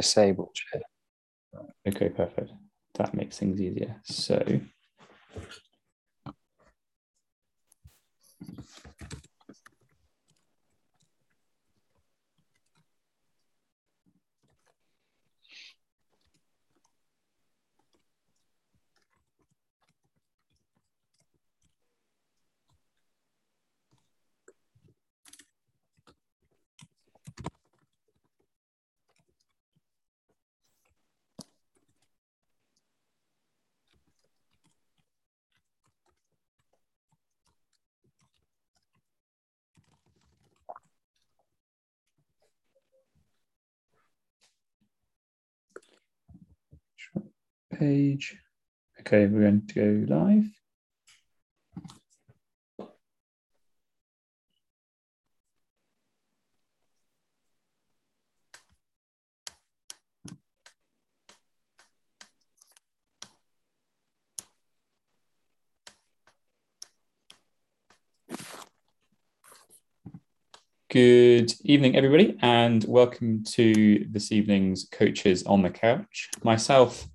disable chat. Okay, perfect. That makes things easier. So page. Okay, we're going to go live. Good evening, everybody, and welcome to this evening's Coaches on the Couch. Myself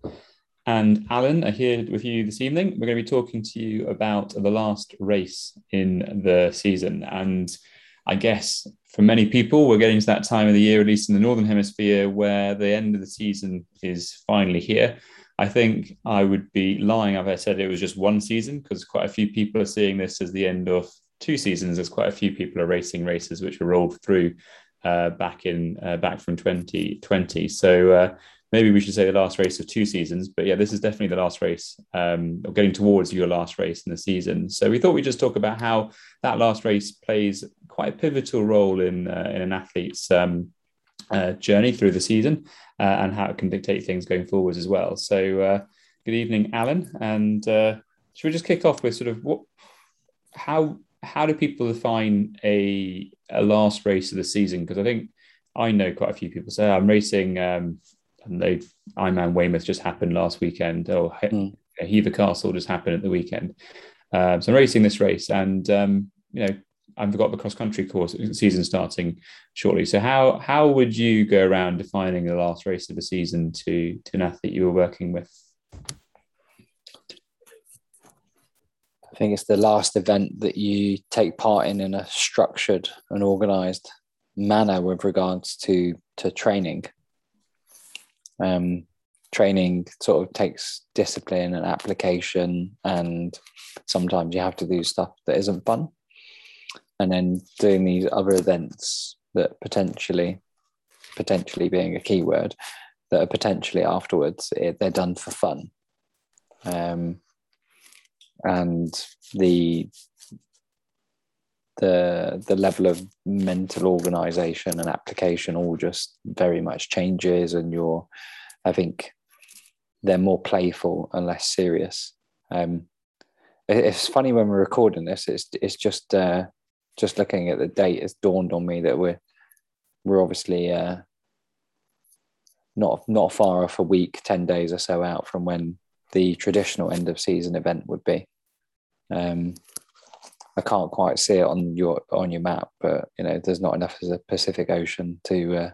and Alan are here with you this evening. We're going to be talking to you about the last race in the season. And I guess for many people, we're getting to that time of the year, at least in the Northern Hemisphere, where the end of the season is finally here. I think I would be lying if I said it was just one season, because quite a few people are seeing this as the end of two seasons. There's quite a few people are racing races which were rolled through uh, back in uh, back from 2020. So uh, maybe we should say the last race of two seasons, but yeah, this is definitely the last race, um, or getting towards your last race in the season. So we thought we'd just talk about how that last race plays quite a pivotal role in uh, in an athlete's um, uh, journey through the season uh, and how it can dictate things going forwards as well. So uh, good evening, Alan, and uh, should we just kick off with sort of what how how do people define a a last race of the season? Because I think I know quite a few people say I'm racing um, and they Ironman Weymouth just happened last weekend. or mm. Hever Castle just happened at the weekend. Um, so I'm racing this race, and um, you know I've got the cross country course season starting shortly. So how how would you go around defining the last race of the season to to an athlete you were working with? I think it's the last event that you take part in in a structured and organized manner with regards to to training um, training sort of takes discipline and application, and sometimes you have to do stuff that isn't fun. And then doing these other events that potentially, potentially being a keyword, that are potentially afterwards, it, they're done for fun. Um, and the the the level of mental organization and application all just very much changes and you're i think they're more playful and less serious. Um it's funny when we're recording this it's it's just uh just looking at the date it's dawned on me that we're we're obviously uh not not far off a week 10 days or so out from when the traditional end of season event would be. Um I can't quite see it on your on your map, but you know, there's not enough of the Pacific Ocean to uh,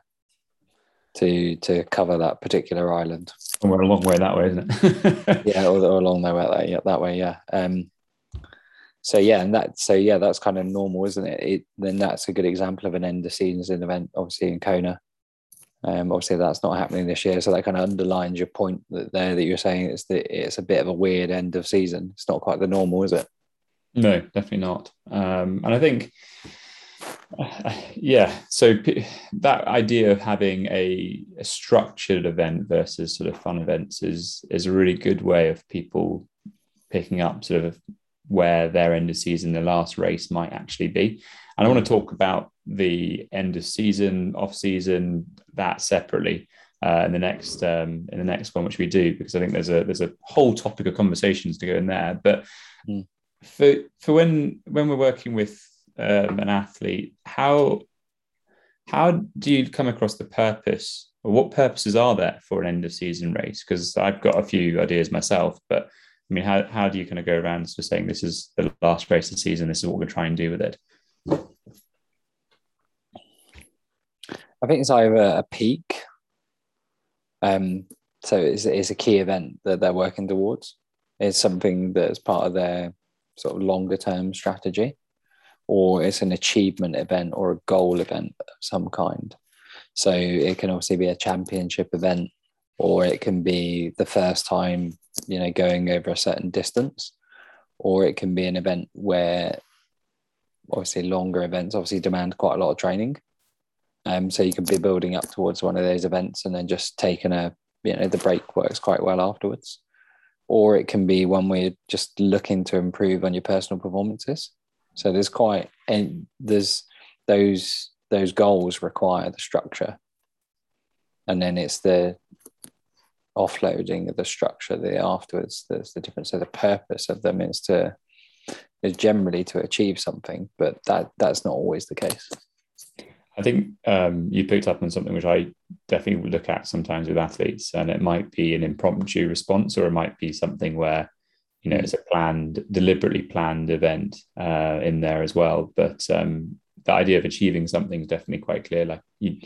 to to cover that particular island. we're a long way that way, isn't it? yeah, or, or along that way, yeah, that way, yeah. Um, so yeah, and that so yeah, that's kind of normal, isn't it? it? Then that's a good example of an end of season event, obviously in Kona. Um, obviously, that's not happening this year, so that kind of underlines your point that there that you're saying it's that it's a bit of a weird end of season. It's not quite the normal, is it? No, definitely not. Um, and I think, uh, yeah, so p- that idea of having a, a, structured event versus sort of fun events is is a really good way of people picking up sort of where their end of season, the last race might actually be. And I want to talk about the end of season, off season, that separately. Uh, in the next um, in the next one, which we do, because I think there's a there's a whole topic of conversations to go in there. But mm for for when when we're working with um, an athlete, how how do you come across the purpose or what purposes are there for an end of season race? Because I've got a few ideas myself, but I mean, how, how do you kind of go around to saying this is the last race of the season? This is what we're trying to do with it. I think it's either a peak Um, so it's, it's a key event that they're working towards. It's something that's part of their sort of longer term strategy, or it's an achievement event or a goal event of some kind. So it can obviously be a championship event, or it can be the first time, you know, going over a certain distance, or it can be an event where obviously longer events obviously demand quite a lot of training. Um, so you can be building up towards one of those events and then just taking a, you know, the break works quite well afterwards. Or it can be where you're just looking to improve on your personal performances. So there's quite, and there's those those goals require the structure, and then it's the offloading of the structure there afterwards. There's the difference. So the purpose of them is to is generally to achieve something, but that that's not always the case. I think um, you picked up on something which I definitely look at sometimes with athletes, and it might be an impromptu response, or it might be something where you know it's a planned, deliberately planned event uh, in there as well. But um, the idea of achieving something is definitely quite clear. Like you,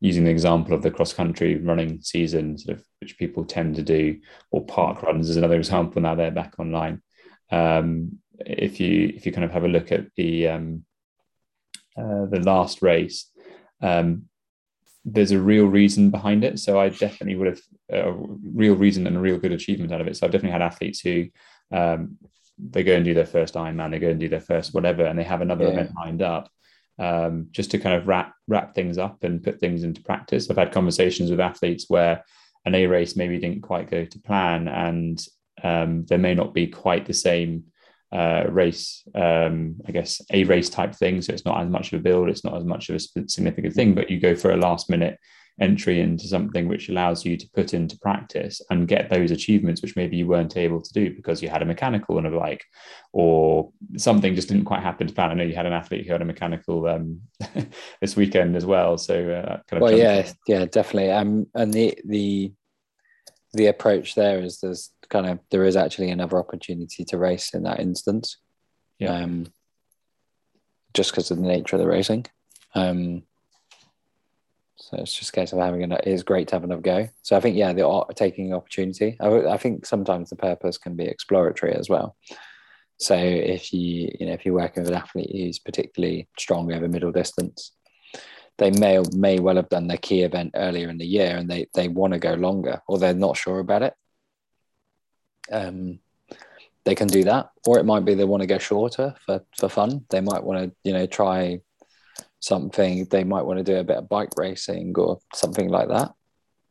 using the example of the cross country running season, sort of which people tend to do, or park runs is another example. Now they're back online. Um, if you if you kind of have a look at the um, uh, the last race, um, there's a real reason behind it. So I definitely would have a real reason and a real good achievement out of it. So I've definitely had athletes who um, they go and do their first Ironman, they go and do their first whatever, and they have another yeah. event lined up um, just to kind of wrap wrap things up and put things into practice. I've had conversations with athletes where an A race maybe didn't quite go to plan, and um, there may not be quite the same uh, race, um, I guess, a race type thing. So it's not as much of a build, it's not as much of a significant thing, but you go for a last minute entry into something which allows you to put into practice and get those achievements which maybe you weren't able to do because you had a mechanical on a bike or something just didn't quite happen to plan. I know you had an athlete who had a mechanical um, this weekend as well. So uh, kind of well, yeah, yeah, definitely. Um, and the the the approach there is there's kind of there is actually another opportunity to race in that instance. Yeah. Um, just because of the nature of the racing. Um, so it's just a case of having an. It's great to have another go. So I think yeah, the taking opportunity. I, I think sometimes the purpose can be exploratory as well. So if you you know if you're working with an athlete who's particularly strong over middle distance, they may may well have done their key event earlier in the year and they they want to go longer or they're not sure about it. Um, they can do that, or it might be they want to go shorter for for fun. They might want to you know try something. They might want to do a bit of bike racing or something like that.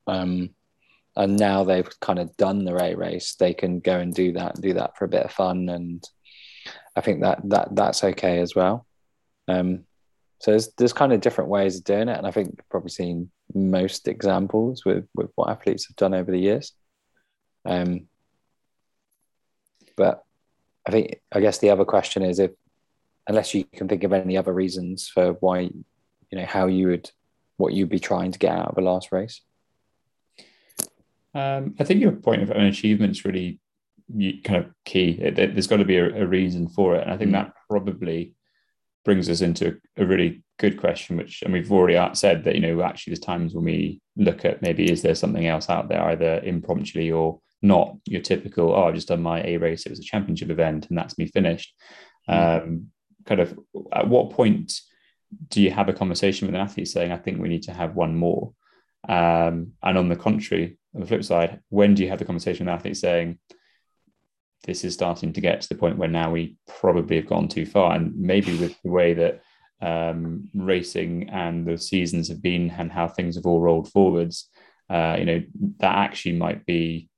Um, and now they've kind of done the A race, they can go and do that do that for a bit of fun. And I think that that that's okay as well. Um, so there's there's kind of different ways of doing it, and I think you've probably seen most examples with with what athletes have done over the years. Um, but I think I guess the other question is if unless you can think of any other reasons for why you know how you would what you'd be trying to get out of a last race. Um, I think your point of an achievement is really kind of key. It, it, there's got to be a, a, reason for it, and I think mm. that probably brings us into a really good question, which and we've already said that you know actually there's times when we look at maybe is there something else out there either impromptu or not your typical oh I've just done my A race it was a championship event and that's me finished. Mm. Um, kind of at what point do you have a conversation with an athlete saying I think we need to have one more? Um, and on the contrary, on the flip side, when do you have the conversation with an athlete saying this is starting to get to the point where now we probably have gone too far, and maybe with the way that um, racing and the seasons have been and how things have all rolled forwards, uh, you know, that actually might be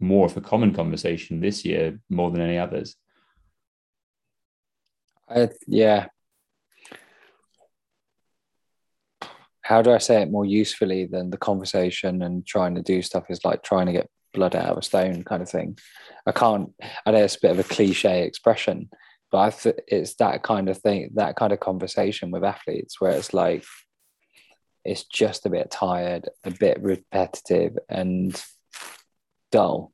more of a common conversation this year more than any others. I, yeah. How do I say it more usefully than the conversation and trying to do stuff is like trying to get blood out of a stone kind of thing. I can't. I know it's a bit of a cliche expression, but I th- it's that kind of thing, that kind of conversation with athletes where it's like it's just a bit tired, a bit repetitive, and dull.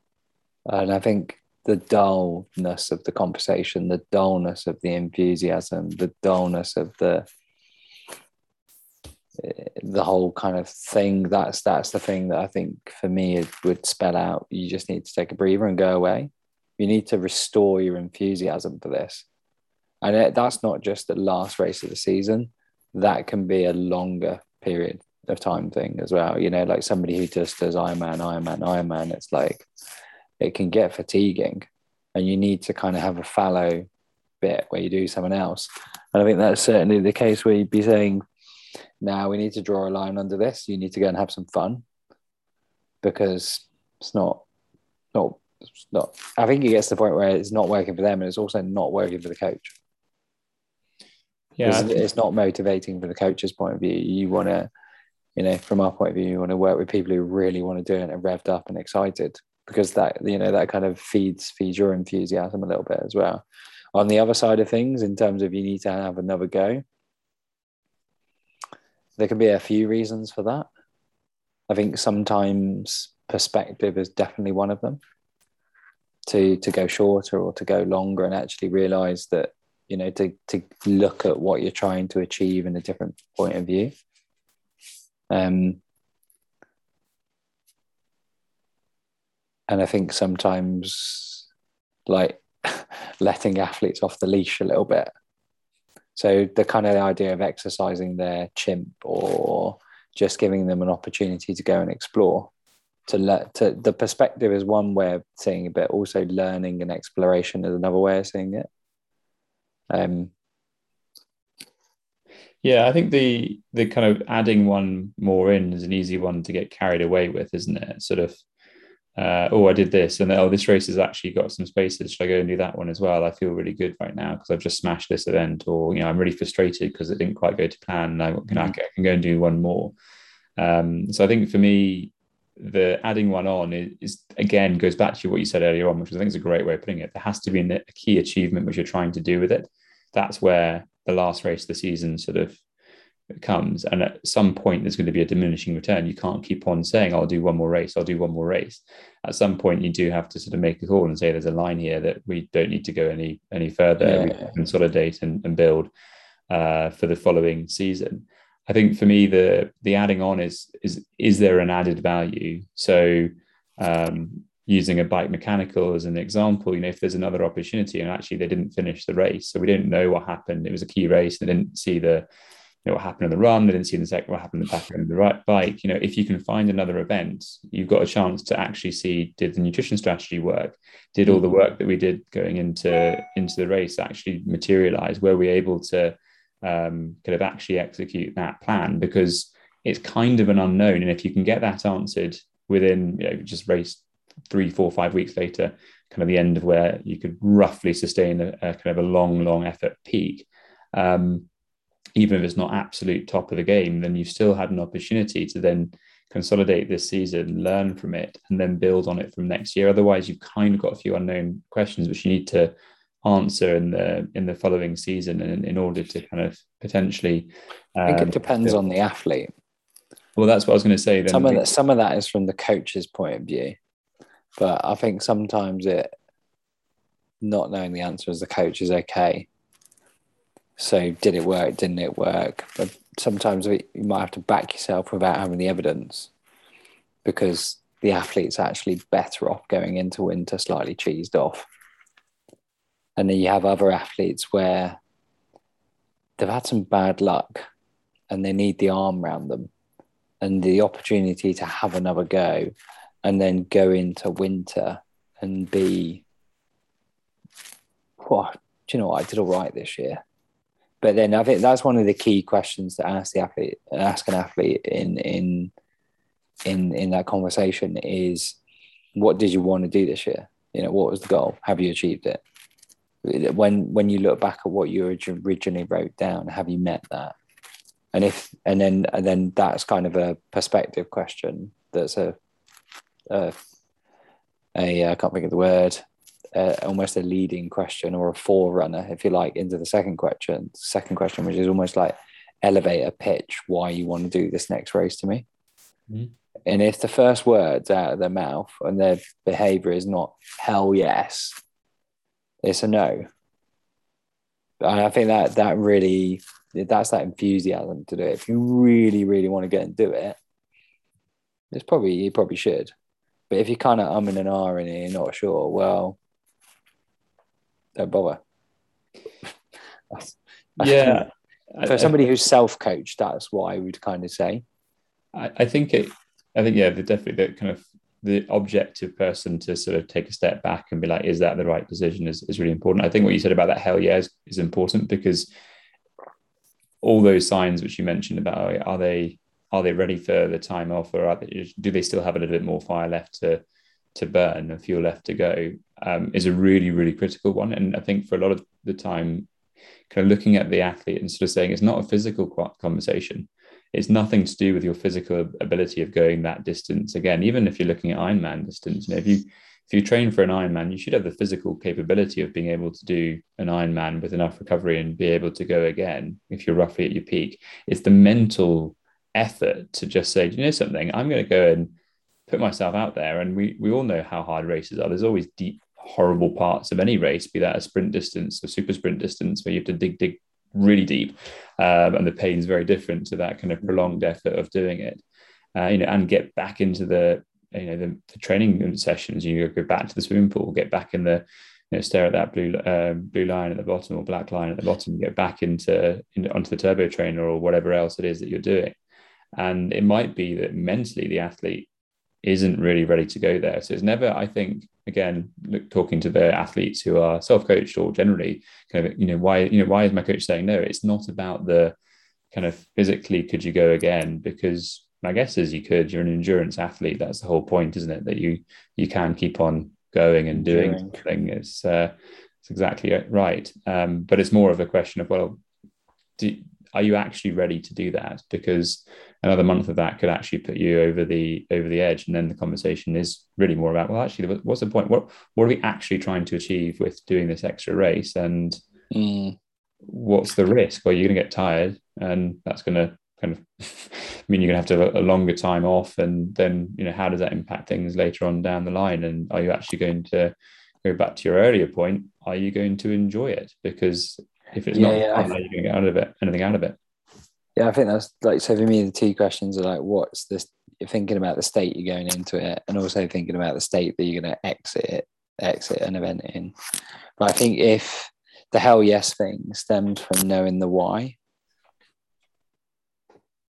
And I think the dullness of the conversation, the dullness of the enthusiasm, the dullness of the the whole kind of thing. That's that's the thing that I think for me it would spell out. You just need to take a breather and go away. You need to restore your enthusiasm for this, and it, that's not just the last race of the season. That can be a longer period of time thing as well. You know, like somebody who just does Ironman, Ironman, Ironman. It's like it can get fatiguing, and you need to kind of have a fallow bit where you do someone else. And I think that's certainly the case where you'd be saying, now we need to draw a line under this. You need to go and have some fun because it's not, not, it's not. I think it gets to the point where it's not working for them and it's also not working for the coach. Yeah, it's, it's not motivating from the coach's point of view. You want to, you know, from our point of view, you want to work with people who really want to do it and are revved up and excited because that, you know, that kind of feeds feeds your enthusiasm a little bit as well on the other side of things, in terms of you need to have another go, there can be a few reasons for that. I think sometimes perspective is definitely one of them. To to go shorter or to go longer and actually realize that you know to to look at what you're trying to achieve in a different point of view. Um, and I think sometimes like letting athletes off the leash a little bit. So the kind of the idea of exercising their chimp or just giving them an opportunity to go and explore. To let to the perspective is one way of seeing it, but also learning and exploration is another way of seeing it. Um, yeah, I think the the kind of adding one more in is an easy one to get carried away with, isn't it? Sort of uh, oh, I did this, and then, oh, this race has actually got some spaces. Should I go and do that one as well? I feel really good right now because I've just smashed this event, or you know, I'm really frustrated because it didn't quite go to plan. And I, can, I can go and do one more. Um, so I think for me, the adding one on is, is, again goes back to what you said earlier on, which I think is a great way of putting it. There has to be a key achievement which you're trying to do with it. That's where the last race of the season sort of comes and at some point there's going to be a diminishing return. You can't keep on saying i'll do one more race i'll do one more race. At some point you do have to sort of make a call and say there's a line here that we don't need to go any any further. Yeah. we consolidate and, and build uh, for the following season. I think for me the the adding on is is is there an added value? So um, using a bike mechanical as an example, you know, if there's another opportunity and actually they didn't finish the race, so we didn't know what happened. It was a key race. They didn't see the you know, what happened on the run, they didn't see the second what happened in the back end of the right bike. You know, if you can find another event, you've got a chance to actually see did the nutrition strategy work? Did all the mm-hmm. work that we did going into into the race actually materialize? Were we able to um, kind of actually execute that plan? Because it's kind of an unknown, and if you can get that answered within you know just race three, four, five weeks later, kind of the end of where you could roughly sustain a, a kind of a long, long effort peak. Um, even if it's not absolute top of the game, then you've still had an opportunity to then consolidate this season, learn from it, and then build on it from next year. Otherwise, you've kind of got a few unknown questions which you need to answer in the in the following season, and in order to kind of potentially. Um, I think it um, depends on the athlete. Well, that's what I was going to say. Then. Some of that, some of that is from the coach's point of view, but I think sometimes it not knowing the answer as the coach is okay so did it work? Didn't it work? But sometimes you might have to back yourself without having the evidence because the athlete's actually better off going into winter slightly cheesed off. And then you have other athletes where they've had some bad luck and they need the arm around them and the opportunity to have another go and then go into winter and be, what, do you know what? I did all right this year but then I think that's one of the key questions to ask the athlete, ask an athlete in in in in that conversation is, what did you want to do this year? You know, what was the goal? Have you achieved it? When when you look back at what you originally wrote down, have you met that? And if and then and then that's kind of a perspective question. That's a a, a I can't think of the word uh, almost a leading question or a forerunner, if you like, into the second question. Second question, which is almost like elevator pitch why you want to do this next race to me. Mm-hmm. And if the first words out of their mouth and their behavior is not hell yes, it's a no. And I think that that really that's that enthusiasm to do it. If you really, really want to get and do it, it's probably you probably should. But if you're kind of umming and ahhing and you're not sure, well, don't bother. yeah. For somebody who's self-coached, that's what I would kind of say. I, I think it. I think yeah, the definitely the kind of the objective person to sort of take a step back and be like, is that the right decision? Is is really important. I think what you said about that hell yeah is, is important because all those signs which you mentioned about oh, are they are they ready for the time off or they, do they still have a little bit more fire left to to burn and fuel left to go? Um, is a really really critical one. And i think for a lot of the time kind of looking at the athlete and sort of saying it's not a physical conversation. It's nothing to do with your physical ability of going that distance. Again even if you're looking at ironman distance you know if you if you train for an Ironman, you should have the physical capability of being able to do an Ironman with enough recovery and be able to go again if you're roughly at your peak. It's the mental effort to just say, you know something, I'm going to go and put myself out there. And we we all know how hard races are. There's always deep, horrible parts of any race, be that a sprint distance, a super sprint distance, where you have to dig, dig really deep, um, and the pain is very different to that kind of prolonged effort of doing it. Uh, you know, and get back into the you know the, the, training sessions. You go back to the swimming pool, get back in the you know, stare at that blue um, blue line at the bottom or black line at the bottom, get back into, into onto the turbo trainer or whatever else it is that you're doing. And it might be that mentally the athlete isn't really ready to go there. So it's never, I think, again, look, talking to the athletes who are self-coached or generally kind of, you know, why, you know, why is my coach saying no? It's not about the kind of physically could you go again? Because my guess is you could. You're an endurance athlete. That's the whole point, isn't it? That you you can keep on going and doing something. It's uh, it's exactly right. Um, but it's more of a question of well, do, are you actually ready to do that? Because another month of that could actually put you over the over the edge, and then the conversation is really more about well, actually, what's the point? What what are we actually trying to achieve with doing this extra race? And mm. what's the risk? Well, you're going to get tired, and that's going to kind of mean you're going to have to have a longer time off, and then you know how does that impact things later on down the line? And are you actually going to go back to your earlier point? Are you going to enjoy it? Because if it's yeah, not, yeah, how are you going to get out of it? Anything out of it? Yeah, I think that's like so for me. The two questions are like, what's this? You're thinking about the state you're going into it, and also thinking about the state that you're going to exit it, exit an event in. But I think if the hell yes thing stemmed from knowing the why,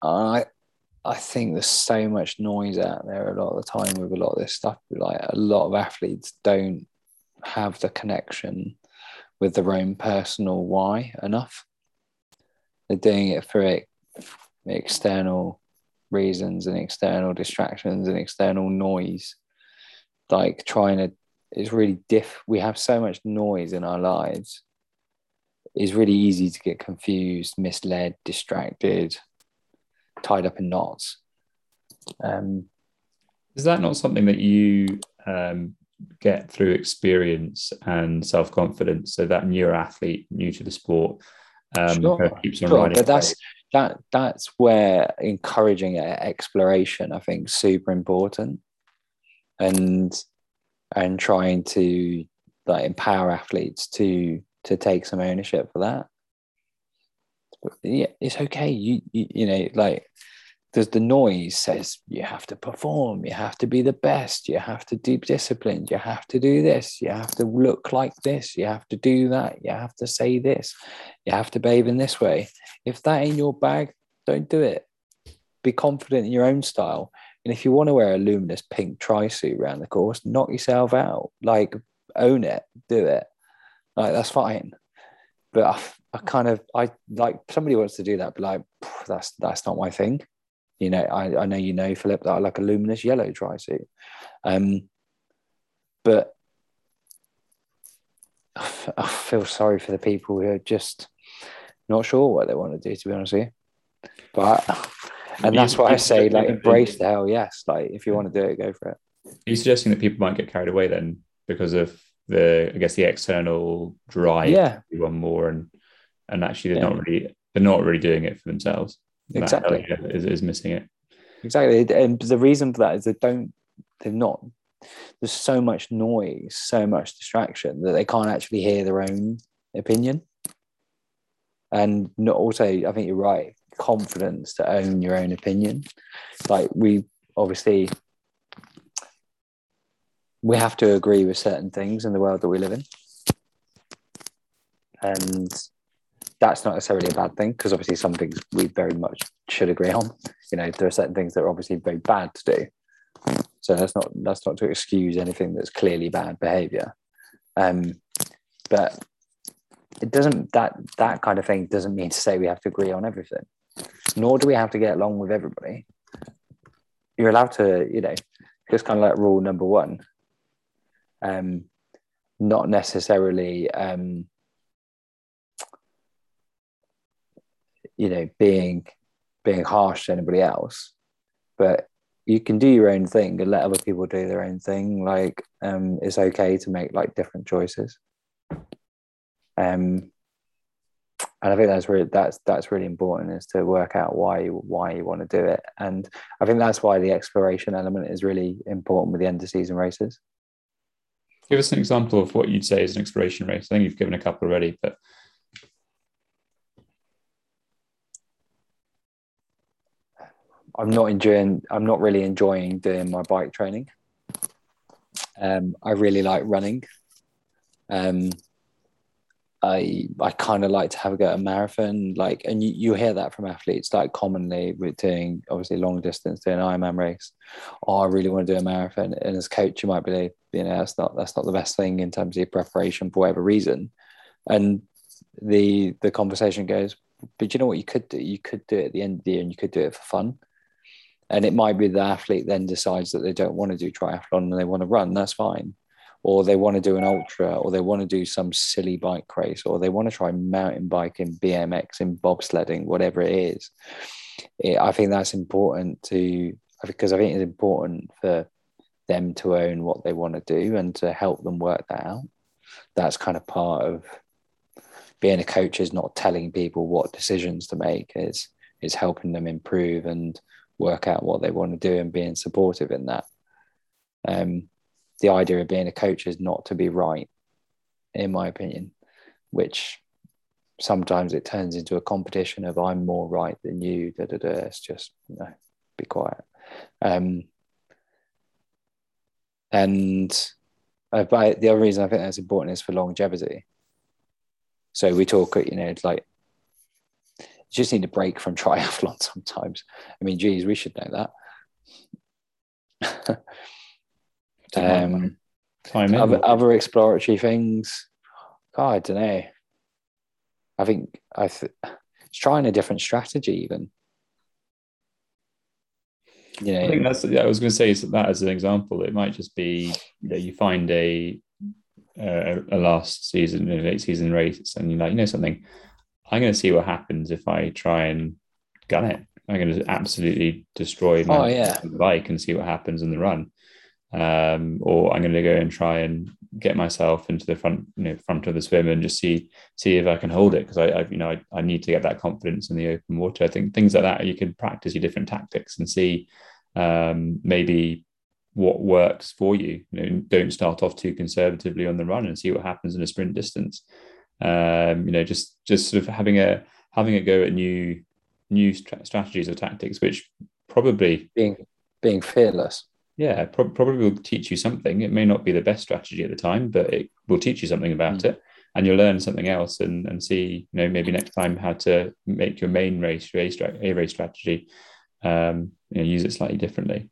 I I think there's so much noise out there a lot of the time with a lot of this stuff. Like a lot of athletes don't have the connection with their own personal why enough. They're doing it for external reasons and external distractions and external noise. Like trying to, it's really diff. We have so much noise in our lives. It's really easy to get confused, misled, distracted, tied up in knots. Um, Is that not something that you um, get through experience and self confidence? So that newer athlete, new to the sport, um, sure, keeps on sure, But that's that that's where encouraging exploration, I think, super important, and and trying to like empower athletes to to take some ownership for that yeah, it's okay. You, you, you know, like there's the noise says you have to perform, you have to be the best, you have to be disciplined, you have to do this, you have to look like this, you have to do that, you have to say this, you have to behave in this way. If that ain't your bag, don't do it. Be confident in your own style. And if you want to wear a luminous pink tri suit around the course, knock yourself out. Like own it, do it. Like that's fine. But I, I kind of I like somebody wants to do that, but like that's that's not my thing. You know, I, I know you know Philip that I like a luminous yellow tri suit, um, but I feel sorry for the people who are just not sure what they want to do. To be honest with you, but and that's why I say like embrace the hell yes. Like if you want to do it, go for it. Are you suggesting that people might get carried away then because of the I guess the external drive yeah. to do one more and and actually they're yeah. not really they're not really doing it for themselves. Exactly, is, is missing it. Exactly, and the reason for that is they don't they're not. There's so much noise, so much distraction that they can't actually hear their own opinion. and not also I think you're right confidence to own your own opinion. Like we obviously we have to agree with certain things in the world that we live in. And that's not necessarily a bad thing because obviously some things we very much should agree on. You know, there are certain things that are obviously very bad to do. So that's not that's not to excuse anything that's clearly bad behavior. Um, but it doesn't that that kind of thing doesn't mean to say we have to agree on everything nor do we have to get along with everybody. You're allowed to, you know, just kind of like rule number one. Um, not necessarily, um, you know, being being harsh to anybody else, but you can do your own thing and let other people do their own thing. Like, um, it's okay to make like different choices. Um, and I think that's really that's that's really important is to work out why you, why you want to do it, and I think that's why the exploration element is really important with the end of season races. Give us an example of what you'd say is an exploration race. I think you've given a couple already, but I'm not enjoying. I'm not really enjoying doing my bike training. Um, I really like running. Um, I I kind of like to have a go at a marathon, like, and you, you hear that from athletes, like commonly with doing obviously long distance, doing an Ironman race. Oh, I really want to do a marathon, and as coach, you might be like, you know, that's not that's not the best thing in terms of your preparation for whatever reason, and the the conversation goes, but you know what you could do? You could do it at the end of the year, and you could do it for fun. And it might be the athlete then decides that they don't want to do triathlon and they want to run. That's fine or they want to do an ultra, or they want to do some silly bike race, or they want to try mountain biking, BMX, and bobsledding, whatever it is. It, I think that's important to because I think it's important for them to own what they want to do and to help them work that out. That's kind of part of being a coach is not telling people what decisions to make. Is is helping them improve and work out what they want to do and being supportive in that. Um, the idea of being a coach is not to be right, in my opinion, which sometimes it turns into a competition of I'm more right than you. Da, da, da. It's just you know, be quiet. Um, and uh, but the other reason I think that's important is for longevity. So we talk, you know, like just need a break from triathlon sometimes. I mean, geez, we should know that. Um, Time other, other exploratory things. God, I don't know. I think I th- it's trying a different strategy even. You know, I think that's. Yeah, I was going to say that as an example. It might just be you know you find a a, a last season, a late season race, and you're like, you know something, I'm going to see what happens if I try and gun it. I'm going to absolutely destroy my oh, yeah. bike and see what happens in the run um, or I'm going to go and try and get myself into the front, you know, front of the swim and just see see if I can hold it because I, I, you know, I, I need to get that confidence in the open water. I think things like that you can practice your different tactics and see um, maybe what works for you. You know, don't start off too conservatively on the run and see what happens in a sprint distance. Um, you know, just just sort of having a having a go at new new strategies or tactics, which probably being being fearless yeah, pro- probably will teach you something. It may not be the best strategy at the time, but it will teach you something about mm. it, and you'll learn something else and and see, you know, maybe next time how to make your main race race a race strategy, um, you know, use it slightly differently.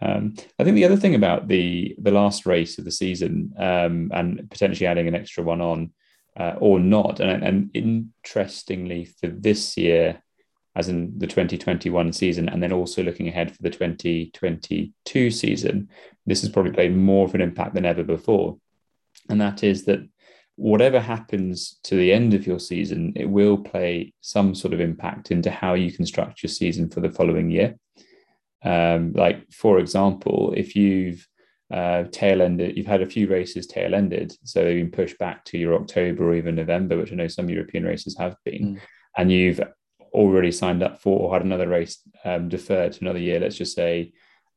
Um, I think the other thing about the the last race of the season um, and potentially adding an extra one on uh, or not, and, and interestingly for this year, as in the 2021 season, and then also looking ahead for the 2022 season, this has probably played more of an impact than ever before. And that is that whatever happens to the end of your season, it will play some sort of impact into how you construct your season for the following year. Um, like, for example, if you've uh, tail ended, you've had a few races tail ended, so they've been pushed back to your October or even November, which I know some European races have been. Mm. And you've already signed up for or had another race um, deferred to another year, let's just say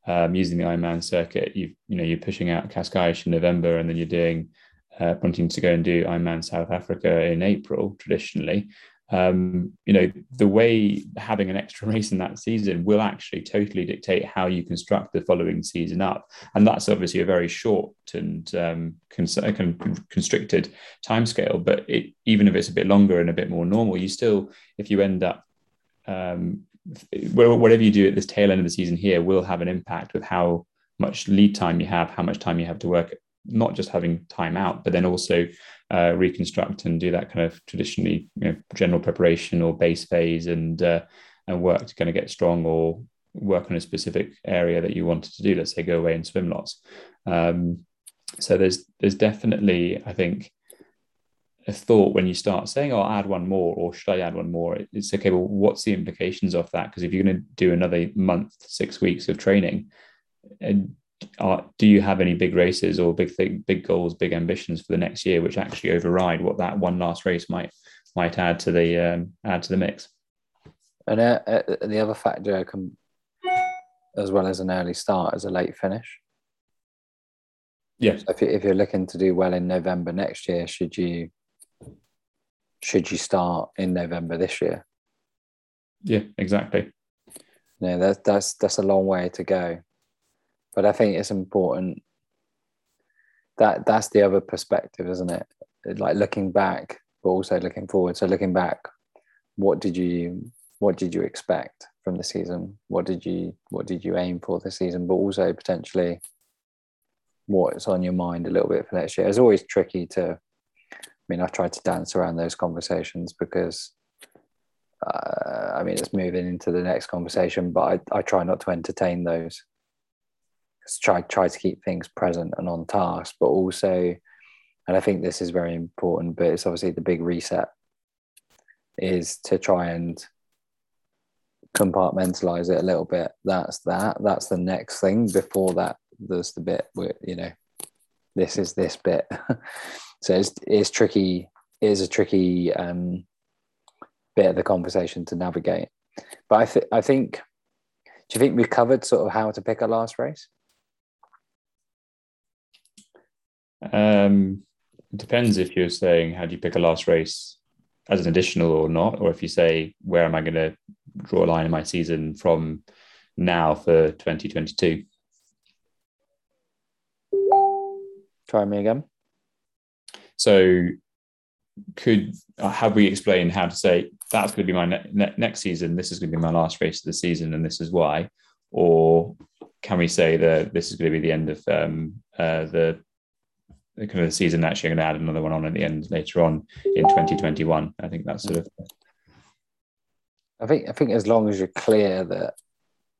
um, using the Ironman circuit, you you know you're pushing out Cascais in November, and then you're doing uh, wanting to go and do Ironman South Africa in April traditionally. Um, you know, the way having an extra race in that season will actually totally dictate how you construct the following season up. And that's obviously a very short and um, cons- constricted timescale. But it, even if it's a bit longer and a bit more normal, you still, if you end up, um, whatever you do at this tail end of the season here, will have an impact with how much lead time you have, how much time you have to work, not just having time out, but then also uh, reconstruct and do that kind of traditionally you know, general preparation or base phase and uh, and work to kind of get strong or work on a specific area that you wanted to do. Let's say go away and swim lots. Um, so there's there's definitely I think a thought when you start saying, "Oh, I'll add one more," or "Should I add one more?" It's okay. Well, what's the implications of that? Because if you're going to do another month, six weeks of training, and are, do you have any big races or big thing, big goals, big ambitions for the next year, which actually override what that one last race might might add to the um, add to the mix? And uh, uh, the other factor, can, as well as an early start, is a late finish. Yes. So if, you, if you're looking to do well in November next year, should you should you start in November this year? Yeah, exactly. Yeah, that's that's that's a long way to go but I think it's important that that's the other perspective, isn't it? Like looking back, but also looking forward. So looking back, what did you what did you expect from the season? What did you what did you aim for this season? But also potentially what's on your mind a little bit for next year. It's always tricky to I mean, I've tried to dance around those conversations because uh, I mean, it's moving into the next conversation, but I, I try not to entertain those try try to keep things present and on task, but also, and I think this is very important, but it's obviously the big reset is to try and compartmentalize it a little bit. That's that. That's the next thing. Before that, there's the bit where you know, this is this bit. so it's it's tricky. It is a tricky um, bit of the conversation to navigate. But I think I think. Do you think we covered sort of how to pick a last race? Um, it depends if you're saying how do you pick a last race as an additional or not, or if you say where am I going to draw a line in my season from now for 2022. Try me again. So, could have we explained how to say that's going to be my ne- ne- next season? This is going to be my last race of the season, and this is why, or can we say that this is going to be the end of um, uh, the kind of the season. Actually, going to add another one on at the end later on in 2021. I think that's sort of. I think I think as long as you're clear that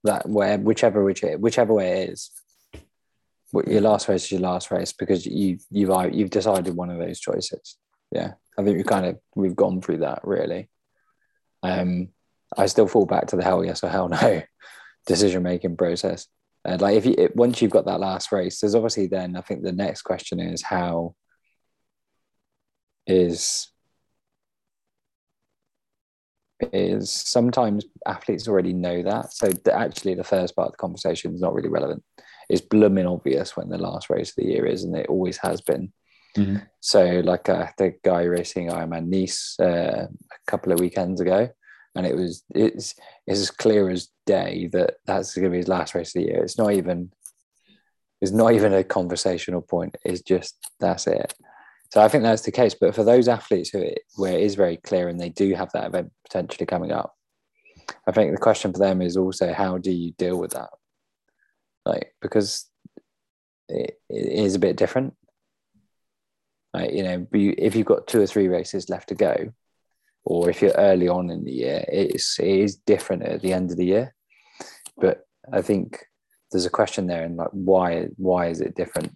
that where whichever which whichever way it is, your last race is your last race because you you've you've decided one of those choices. Yeah, I think we kind of we've gone through that really. Um, I still fall back to the hell yes or hell no decision making process. And like if you once you've got that last race, there's obviously then I think the next question is how is is sometimes athletes already know that. So the, actually, the first part of the conversation is not really relevant. It's blooming obvious when the last race of the year is, and it always has been. Mm-hmm. So, like uh, the guy racing Ironman Nice uh, a couple of weekends ago, and it was it's it's as clear as day that that's going to be his last race of the year. It's not even it's not even a conversational point. It's just that's it. So I think that's the case. But for those athletes who it, where it is very clear and they do have that event potentially coming up, I think the question for them is also how do you deal with that? Like because it, it is a bit different. Like, you know, if you've got two or three races left to go, or if you're early on in the year, it's it is different at the end of the year. But I think there's a question there, and like why why is it different?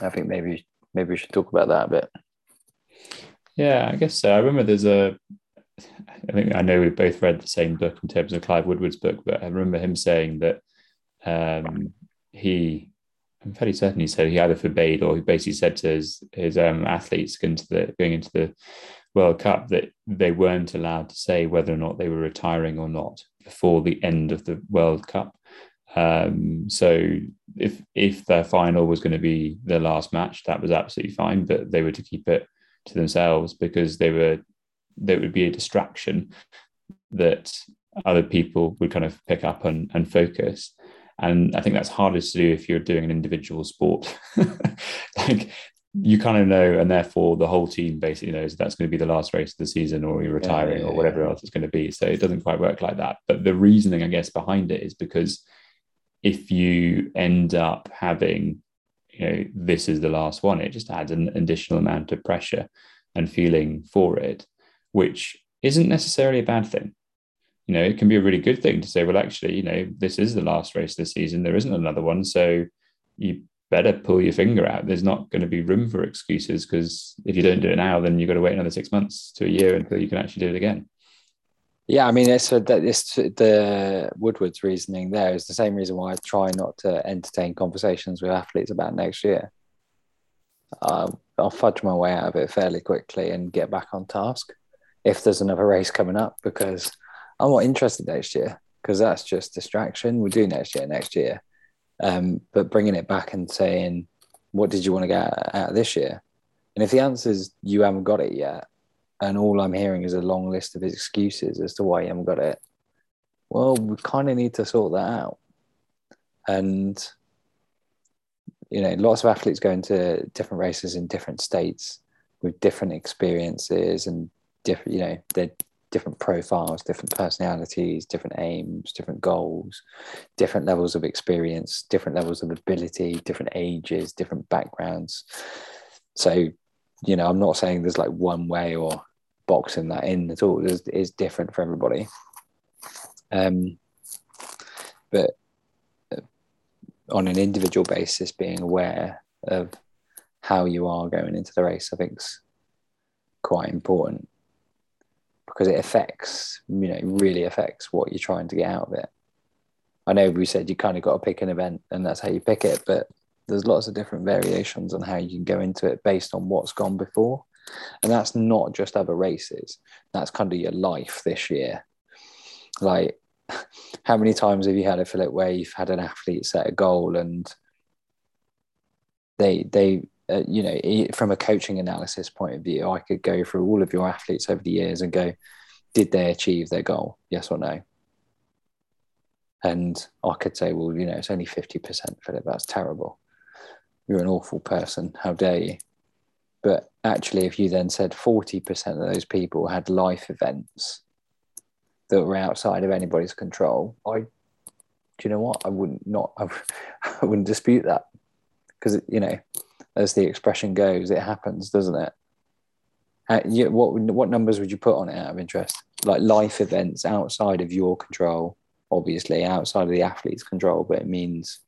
I think maybe maybe we should talk about that a bit. Yeah, I guess so. I remember there's a. I think I know we've both read the same book in terms of Clive Woodward's book, but I remember him saying that um, he I'm fairly certain he said he either forbade or he basically said to his his um, athletes going into the going into the World Cup that they weren't allowed to say whether or not they were retiring or not before the end of the World Cup. Um, so if if their final was going to be their last match, that was absolutely fine, but they were to keep it to themselves because they were there would be a distraction that other people would kind of pick up and, and focus. And I think that's hardest to do if you're doing an individual sport. like you kind of know, and therefore the whole team basically knows that's going to be the last race of the season, or you're retiring, yeah, yeah, or whatever yeah. else it's going to be. So it doesn't quite work like that. But the reasoning, I guess, behind it is because if you end up having, you know, this is the last one, it just adds an additional amount of pressure and feeling for it, which isn't necessarily a bad thing. You know, it can be a really good thing to say, well, actually, you know, this is the last race of the season. There isn't another one. So you better pull your finger out. There's not going to be room for excuses because if you don't do it now, then you've got to wait another six months to a year until you can actually do it again. Yeah, I mean, it's, it's the Woodward's reasoning there is the same reason why I try not to entertain conversations with athletes about next year. Uh, I'll fudge my way out of it fairly quickly and get back on task if there's another race coming up because I'm not interested next year because that's just distraction. We'll do next year, next year. Um, but bringing it back and saying, what did you want to get out of this year? And if the answer is you haven't got it yet, and all I'm hearing is a long list of excuses as to why you haven't got it, well, we kind of need to sort that out. And, you know, lots of athletes go into different races in different states with different experiences and different, you know, they're different profiles, different personalities, different aims, different goals, different levels of experience, different levels of ability, different ages, different backgrounds. So, you know, I'm not saying there's like one way or boxing that in at all. It's, it's different for everybody. Um, but uh, on an individual basis, being aware of how you are going into the race, I think's quite important because it affects, you know, it really affects what you're trying to get out of it. I know we said you kind of got to pick an event and that's how you pick it, but there's lots of different variations on how you can go into it based on what's gone before. And that's not just other races, that's kind of your life this year. Like, how many times have you had a Philip, where you've had an athlete set a goal and they they uh, you know, from a coaching analysis point of view, I could go through all of your athletes over the years and go, did they achieve their goal? Yes or no? And I could say, well, you know, it's only 50%, Philip. That's terrible. You're an awful person. How dare you? But actually, if you then said 40% of those people had life events that were outside of anybody's control, I, do you know what? I wouldn't not, I, I wouldn't dispute that because, you know, as the expression goes, it happens, doesn't it? Uh, you, what what numbers would you put on it out of interest? Like life events outside of your control, obviously outside of the athlete's control, but it means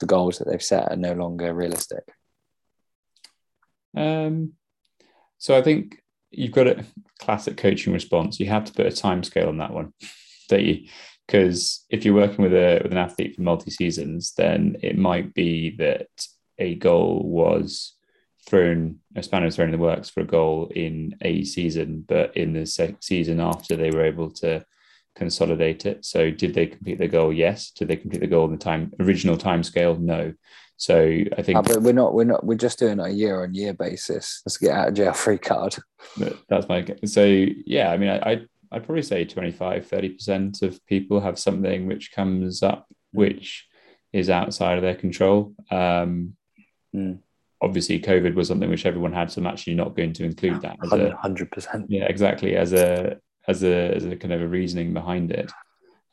the goals that they've set are no longer realistic. Um, so I think you've got a classic coaching response. You have to put a time scale on that one, don't you? Because if you're working with a with an athlete for multi seasons, then it might be that a goal was thrown, a spanner thrown in the works for a goal in a season, but in the se- season after they were able to consolidate it. So did they complete the goal? Yes. Did they complete the goal in the time original time scale? No. So I think, uh, but we're not. We're not. We're just doing a year on year basis. Let's get out of jail free card. That's my. So yeah, I mean, I, I'd, I'd probably say 25, 30 percent of people have something which comes up which is outside of their control. Um, Mm. Obviously, COVID was something which everyone had, so I'm actually not going to include that. Hundred percent. Yeah, exactly. As a as a as a kind of a reasoning behind it.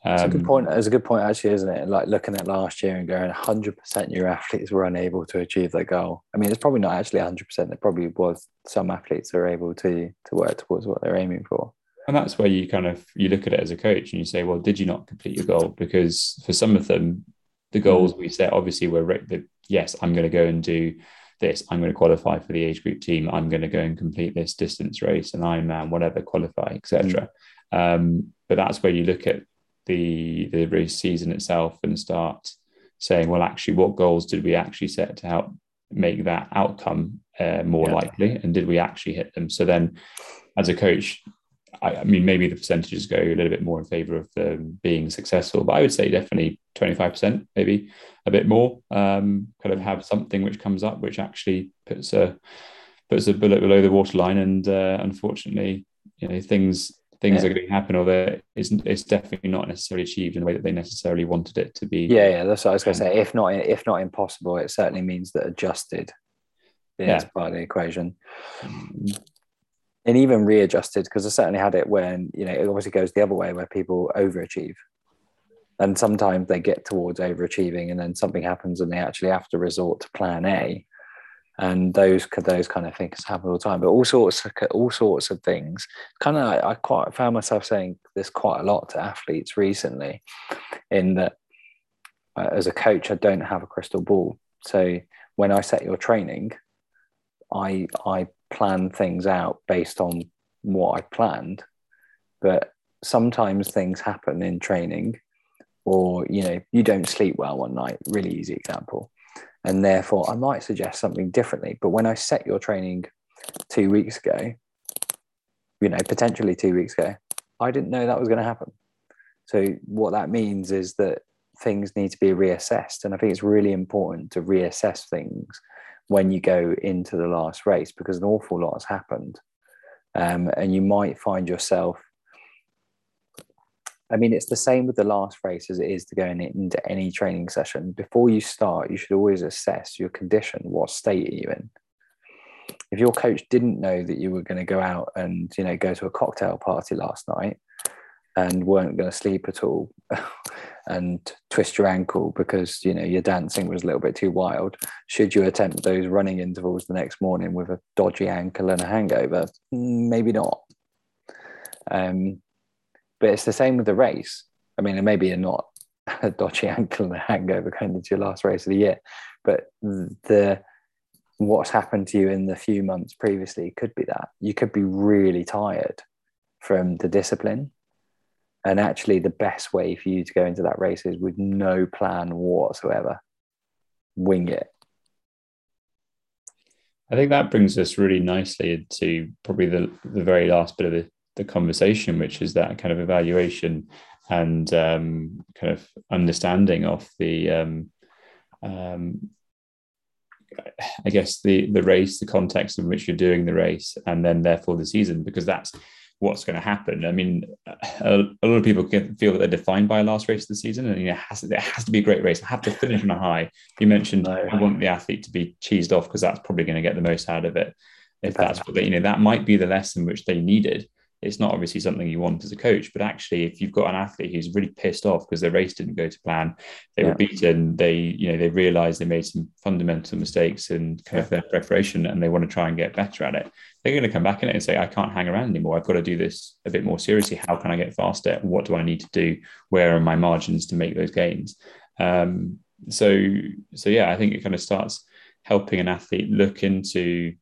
Um, a good um, point. It's a good point, actually, isn't it? Like looking at last year and going, 100% your athletes were unable to achieve their goal. I mean, it's probably not actually 100%. There probably was some athletes are able to to work towards what they're aiming for. And that's where you kind of you look at it as a coach and you say, well, did you not complete your goal? Because for some of them, the goals mm. we set obviously were the yes, I'm going to go and do this. I'm going to qualify for the age group team. I'm going to go and complete this distance race, and Ironman, whatever, qualify, etc. Mm. Um, but that's where you look at the the race season itself and start saying, well, actually, what goals did we actually set to help make that outcome uh, more yeah. likely, and did we actually hit them? So then, as a coach, I, I, mean, maybe the percentages go a little bit more in favor of them being successful, but I would say definitely 25%, maybe a bit more. Um, kind of have something which comes up which actually puts a puts a bullet below the waterline, and uh, unfortunately, you know things things yeah. are going to happen or that it's, it's definitely not necessarily achieved in the way that they necessarily wanted it to be yeah yeah that's what i was going to say if not if not impossible it certainly means that adjusted yeah. part of the equation and even readjusted because i certainly had it when you know it obviously goes the other way where people overachieve and sometimes they get towards overachieving and then something happens and they actually have to resort to plan a and those those kind of things happen all the time. But all sorts of all sorts of things. Kind of, I, I quite found myself saying this quite a lot to athletes recently, in that uh, as a coach, I don't have a crystal ball. So when I set your training, I I plan things out based on what I planned, but sometimes things happen in training, or you know you don't sleep well one night. Really easy example and therefore I might suggest something differently. But when I set your training two weeks ago, you know, potentially two weeks ago, I didn't know that was going to happen. So what that means is that things need to be reassessed, and I think it's really important to reassess things when you go into the last race because an awful lot has happened, um, and you might find yourself I mean, it's the same with the last race as it is to going into any training session. Before you start, you should always assess your condition. What state are you in? If your coach didn't know that you were going to go out and you know go to a cocktail party last night and weren't going to sleep at all and twist your ankle because you know your dancing was a little bit too wild, should you attempt those running intervals the next morning with a dodgy ankle and a hangover? Maybe not. Um, but it's the same with the race. I mean, maybe you're not a dodgy ankle and a hangover going into your last race of the year, but the what's happened to you in the few months previously could be that you could be really tired from the discipline. And actually, the best way for you to go into that race is with no plan whatsoever. Wing it. I think that brings us really nicely into probably the, the very last bit of the the conversation, which is that kind of evaluation and um, kind of understanding of the, um, um, I guess the the race, the context in which you're doing the race, and then therefore the season, because that's what's going to happen. I mean, a, a lot of people feel that they're defined by a last race of the season, and you know, it has, it has to be a great race. I have to finish on a high. You mentioned no. I want the athlete to be cheesed off because that's probably going to get the most out of it. If that's what they, you know, that might be the lesson which they needed it's not obviously something you want as a coach, but actually, if you've got an athlete who's really pissed off because their race didn't go to plan, they yeah. were beaten, they you know they realised they made some fundamental mistakes in kind of their preparation, and they want to try and get better at it. They're going to come back in it and say, "I can't hang around anymore. I've got to do this a bit more seriously. How can I get faster? What do I need to do? Where are my margins to make those gains?" Um, so so yeah, I think it kind of starts helping an athlete look into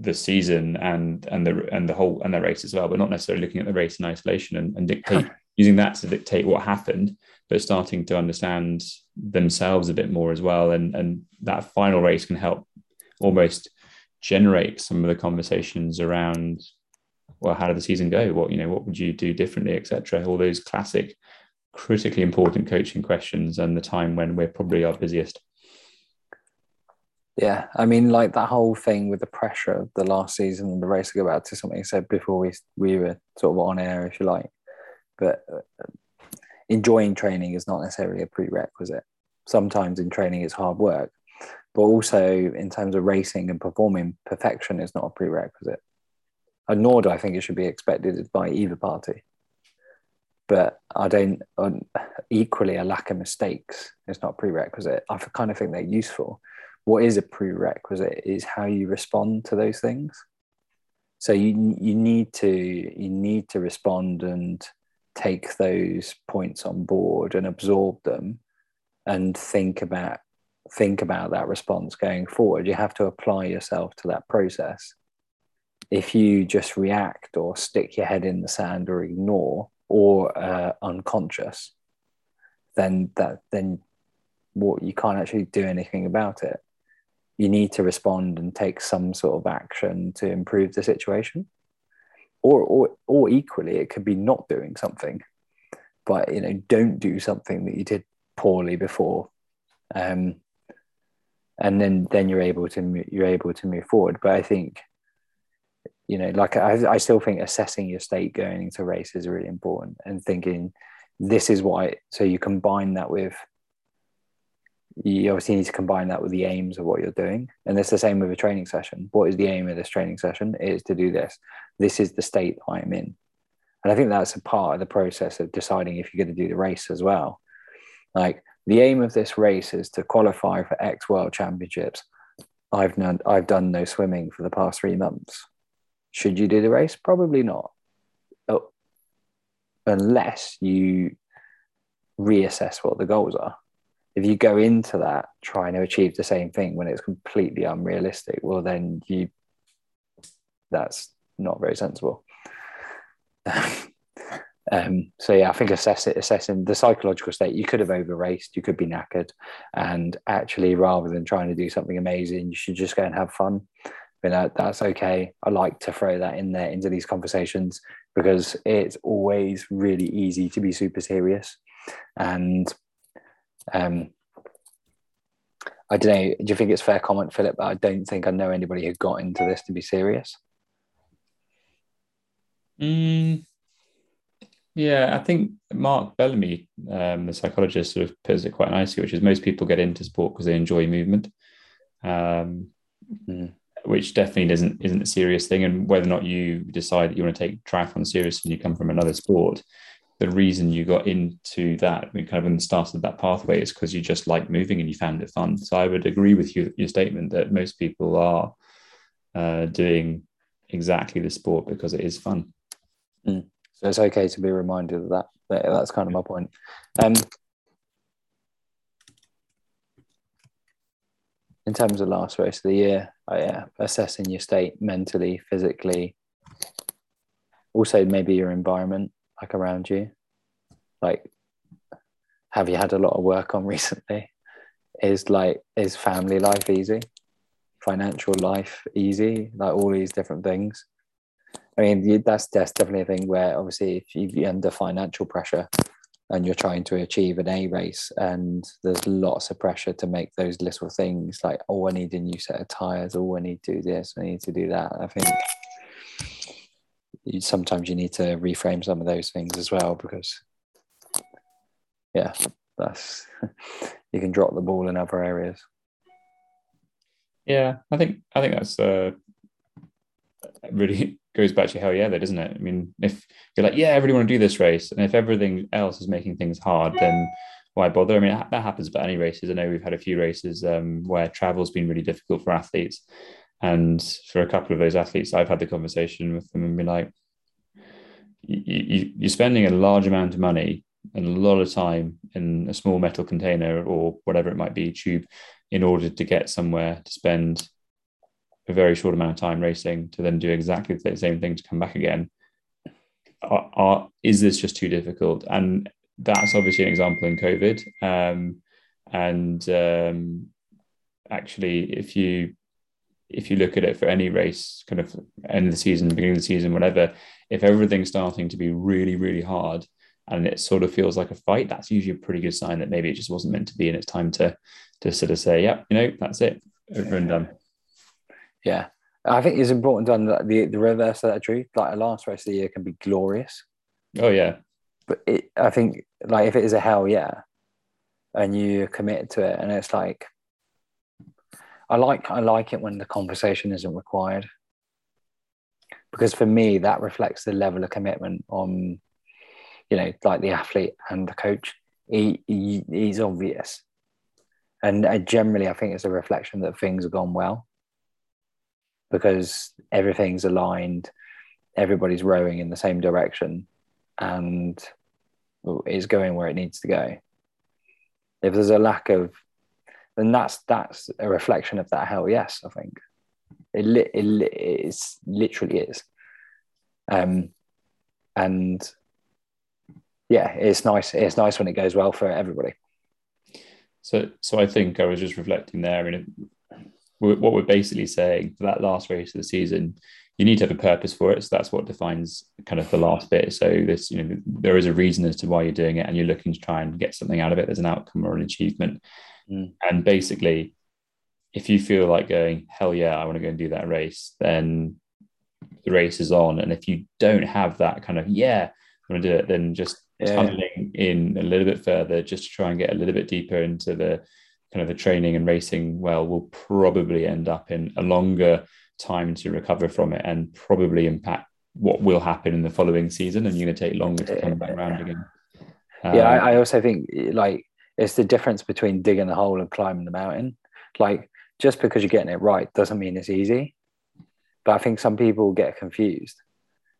the season and and the and the whole and the race as well, but not necessarily looking at the race in isolation and, and dictate using that to dictate what happened, but starting to understand themselves a bit more as well. And and that final race can help almost generate some of the conversations around well, how did the season go? What you know, what would you do differently, etc. All those classic, critically important coaching questions, and the time when we're probably our busiest. Yeah, I mean, like that whole thing with the pressure of the last season and the race. to go back to something you said before we we were sort of on air, if you like. But uh, enjoying training is not necessarily a prerequisite. Sometimes in training it's hard work, but also in terms of racing and performing, perfection is not a prerequisite. And nor do I think it should be expected by either party. But I don't. equally, a lack of mistakes is not prerequisite. I kind of think they're useful what is a prerequisite is how you respond to those things. So you you need to you need to respond and take those points on board and absorb them and think about think about that response going forward. You have to apply yourself to that process. If you just react or stick your head in the sand or ignore or uh, unconscious then that then what you can't actually do anything about it you need to respond and take some sort of action to improve the situation or or or equally it could be not doing something but you know don't do something that you did poorly before um, and then then you're able to you're able to move forward but i think you know, like I, I still think assessing your state going into race is really important and thinking this is why. So you combine that with you obviously need to combine that with the aims of what you're doing. And it's the same with a training session. What is the aim of this training session? It is to do this. This is the state I'm in. And I think that's a part of the process of deciding if you're going to do the race as well. Like the aim of this race is to qualify for X World Championships. I've done, I've done no swimming for the past three months. Should you do the race? Probably not. Oh, unless you reassess what the goals are if you go into that trying to achieve the same thing when it's completely unrealistic, well, then you that's not very sensible. um, so yeah, I think assess it, assessing the psychological state. You could have over raced, you could be knackered, and actually, rather than trying to do something amazing, you should just go and have fun. But that, that's okay. I like to throw that in there into these conversations because it's always really easy to be super serious, and um, I don't know. Do you think it's fair comment, Philip? But I don't think I know anybody who got into this to be serious. Mm, yeah, I think Mark Bellamy, um, the psychologist, sort of puts it quite nicely, which is most people get into sport because they enjoy movement, um, mm. which definitely isn't isn't a serious thing. And whether or not you decide that you want to take triathlon serious when you come from another sport, the reason you got into that, kind of in the start of that pathway, is because you just like moving and you found it fun. So I would agree with you, your statement that most people are uh, doing exactly the sport because it is fun. Mm. So it's okay to be reminded of that. That's kind of my point. Um, in terms of last race of the year, I, uh, assessing your state mentally, physically, also maybe your environment like around you? Like, have you had a lot of work on recently? Is like, is family life easy? Financial life easy? Like all these different things. I mean, that's that's definitely a thing where obviously if you're under financial pressure and you're trying to achieve an A race and there's lots of pressure to make those little things like, oh, I need a new set of tires, oh, I need to do this, I need to do that. I think you, sometimes you need to reframe some of those things as well because yeah that's you can drop the ball in other areas. Yeah i think i think that's uh really goes back to hell yeah that doesn't it? I mean if you're like yeah I really want to do this race and if everything else is making things hard then why bother? I mean that happens about any races. I know we've had a few races um, where travel's been really difficult for athletes and for a couple of those athletes, I've had the conversation with them and be like, you, you're spending a large amount of money and a lot of time in a small metal container or whatever it might be, tube, in order to get somewhere to spend a very short amount of time racing to then do exactly the same thing to come back again. Are, are, is this just too difficult? And that's obviously an example in COVID. Um, and um, actually, if you if you look at it for any race, kind of end of the season, beginning of the season, whatever, if everything's starting to be really, really hard and it sort of feels like a fight, that's usually a pretty good sign that maybe it just wasn't meant to be and it's time to to sort of say, yeah, you know, that's it, over and done. Yeah. I think it's important to understand the, the reverse of that truth. Like a last race of the year can be glorious. Oh yeah. But it, I think like if it is a hell yeah, and you commit to it, and it's like I like I like it when the conversation isn't required because for me that reflects the level of commitment on you know like the athlete and the coach. He, he he's obvious, and uh, generally I think it's a reflection that things have gone well because everything's aligned, everybody's rowing in the same direction, and is going where it needs to go. If there's a lack of then that's that's a reflection of that hell yes i think. It, li- it, li- it is literally is. Um and yeah it's nice it's nice when it goes well for everybody. So so i think i was just reflecting there I what we're basically saying for that last race of the season you need to have a purpose for it. So that's what defines kind of the last bit. So this you know there is a reason as to why you're doing it and you're looking to try and get something out of it. There's an outcome or an achievement Mm. And basically, if you feel like going, hell yeah, I want to go and do that race, then the race is on. And if you don't have that kind of, yeah, I'm going to do it, then just yeah. tunneling in a little bit further, just to try and get a little bit deeper into the kind of the training and racing, well, will probably end up in a longer time to recover from it and probably impact what will happen in the following season. And you're going to take longer to come back around again. Um, yeah, I, I also think like it's the difference between digging a hole and climbing the mountain. Like just because you're getting it right doesn't mean it's easy. But I think some people get confused.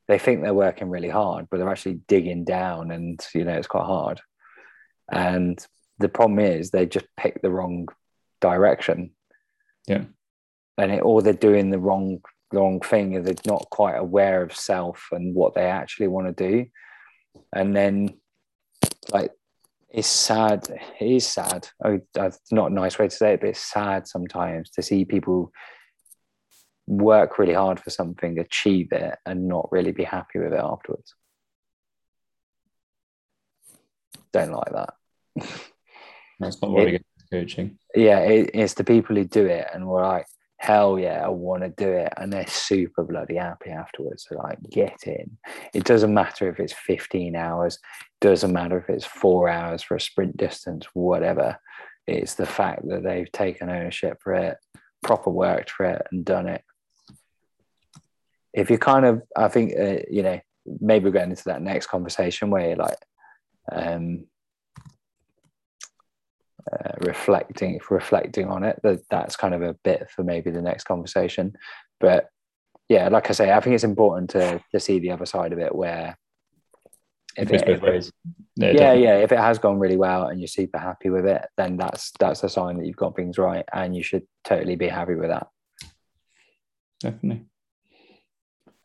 They think they're working really hard, but they're actually digging down, and you know it's quite hard. And the problem is they just pick the wrong direction. Yeah. And it, or they're doing the wrong wrong thing, and they're not quite aware of self and what they actually want to do. And then, like it's sad. It is sad. Oh, that's not a nice way to say it, but it's sad sometimes to see people work really hard for something, achieve it, and not really be happy with it afterwards. Don't like that. That's not what it, we get coaching. Yeah, it, it's the people who do it and we're like, hell yeah, I want to do it. And they're super bloody happy afterwards. They're like, get in. It doesn't matter if it's 15 hours, doesn't matter if it's four hours for a sprint distance, whatever. It's the fact that they've taken ownership for it, proper worked for it, and done it. If you kind of, I think, uh, you know, maybe we're getting into that next conversation where you're like, um, uh, reflecting reflecting on it that that's kind of a bit for maybe the next conversation. But yeah like i say i think it's important to to see the other side of it where if it, if it, yeah, yeah, yeah if it has gone really well and you're super happy with it then that's that's a sign that you've got things right and you should totally be happy with that. Definitely.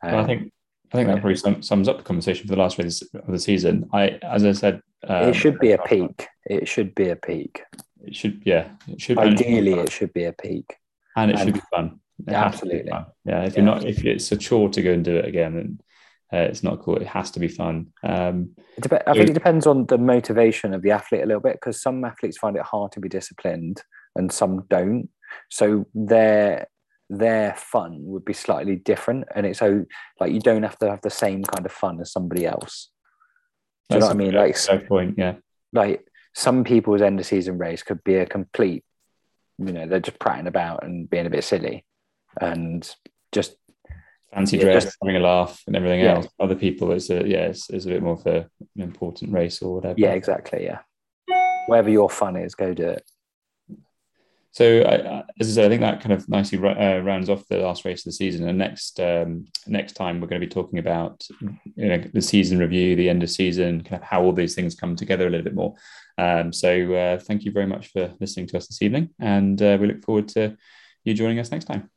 Um, well, i think I think that probably sum, sums up the conversation for the last race of the season. I, as I said, um, it should be a peak. It should be a peak. It should, yeah. It should. Ideally, it should be a peak, and it and, should be fun. It absolutely. Fun. Yeah. If you're not, if it's a chore to go and do it again, then uh, it's not cool. It has to be fun. Um, I think it depends on the motivation of the athlete a little bit because some athletes find it hard to be disciplined and some don't. So their their fun would be slightly different, and it's so like you don't have to have the same kind of fun as somebody else. Do you know what I mean? Like point, yeah. Like some people's end of season race could be a complete, you know, they're just prattling about and being a bit silly, and just fancy dress, just, having a laugh, and everything yeah. else. Other people, it's a yeah, it's, it's a bit more of a, an important race or whatever. Yeah, exactly. Yeah, wherever your fun is, go do it. So, I, as I said, I think that kind of nicely uh, rounds off the last race of the season. And next um, next time, we're going to be talking about you know the season review, the end of season, kind of how all these things come together a little bit more. Um, so, uh, thank you very much for listening to us this evening, and uh, we look forward to you joining us next time.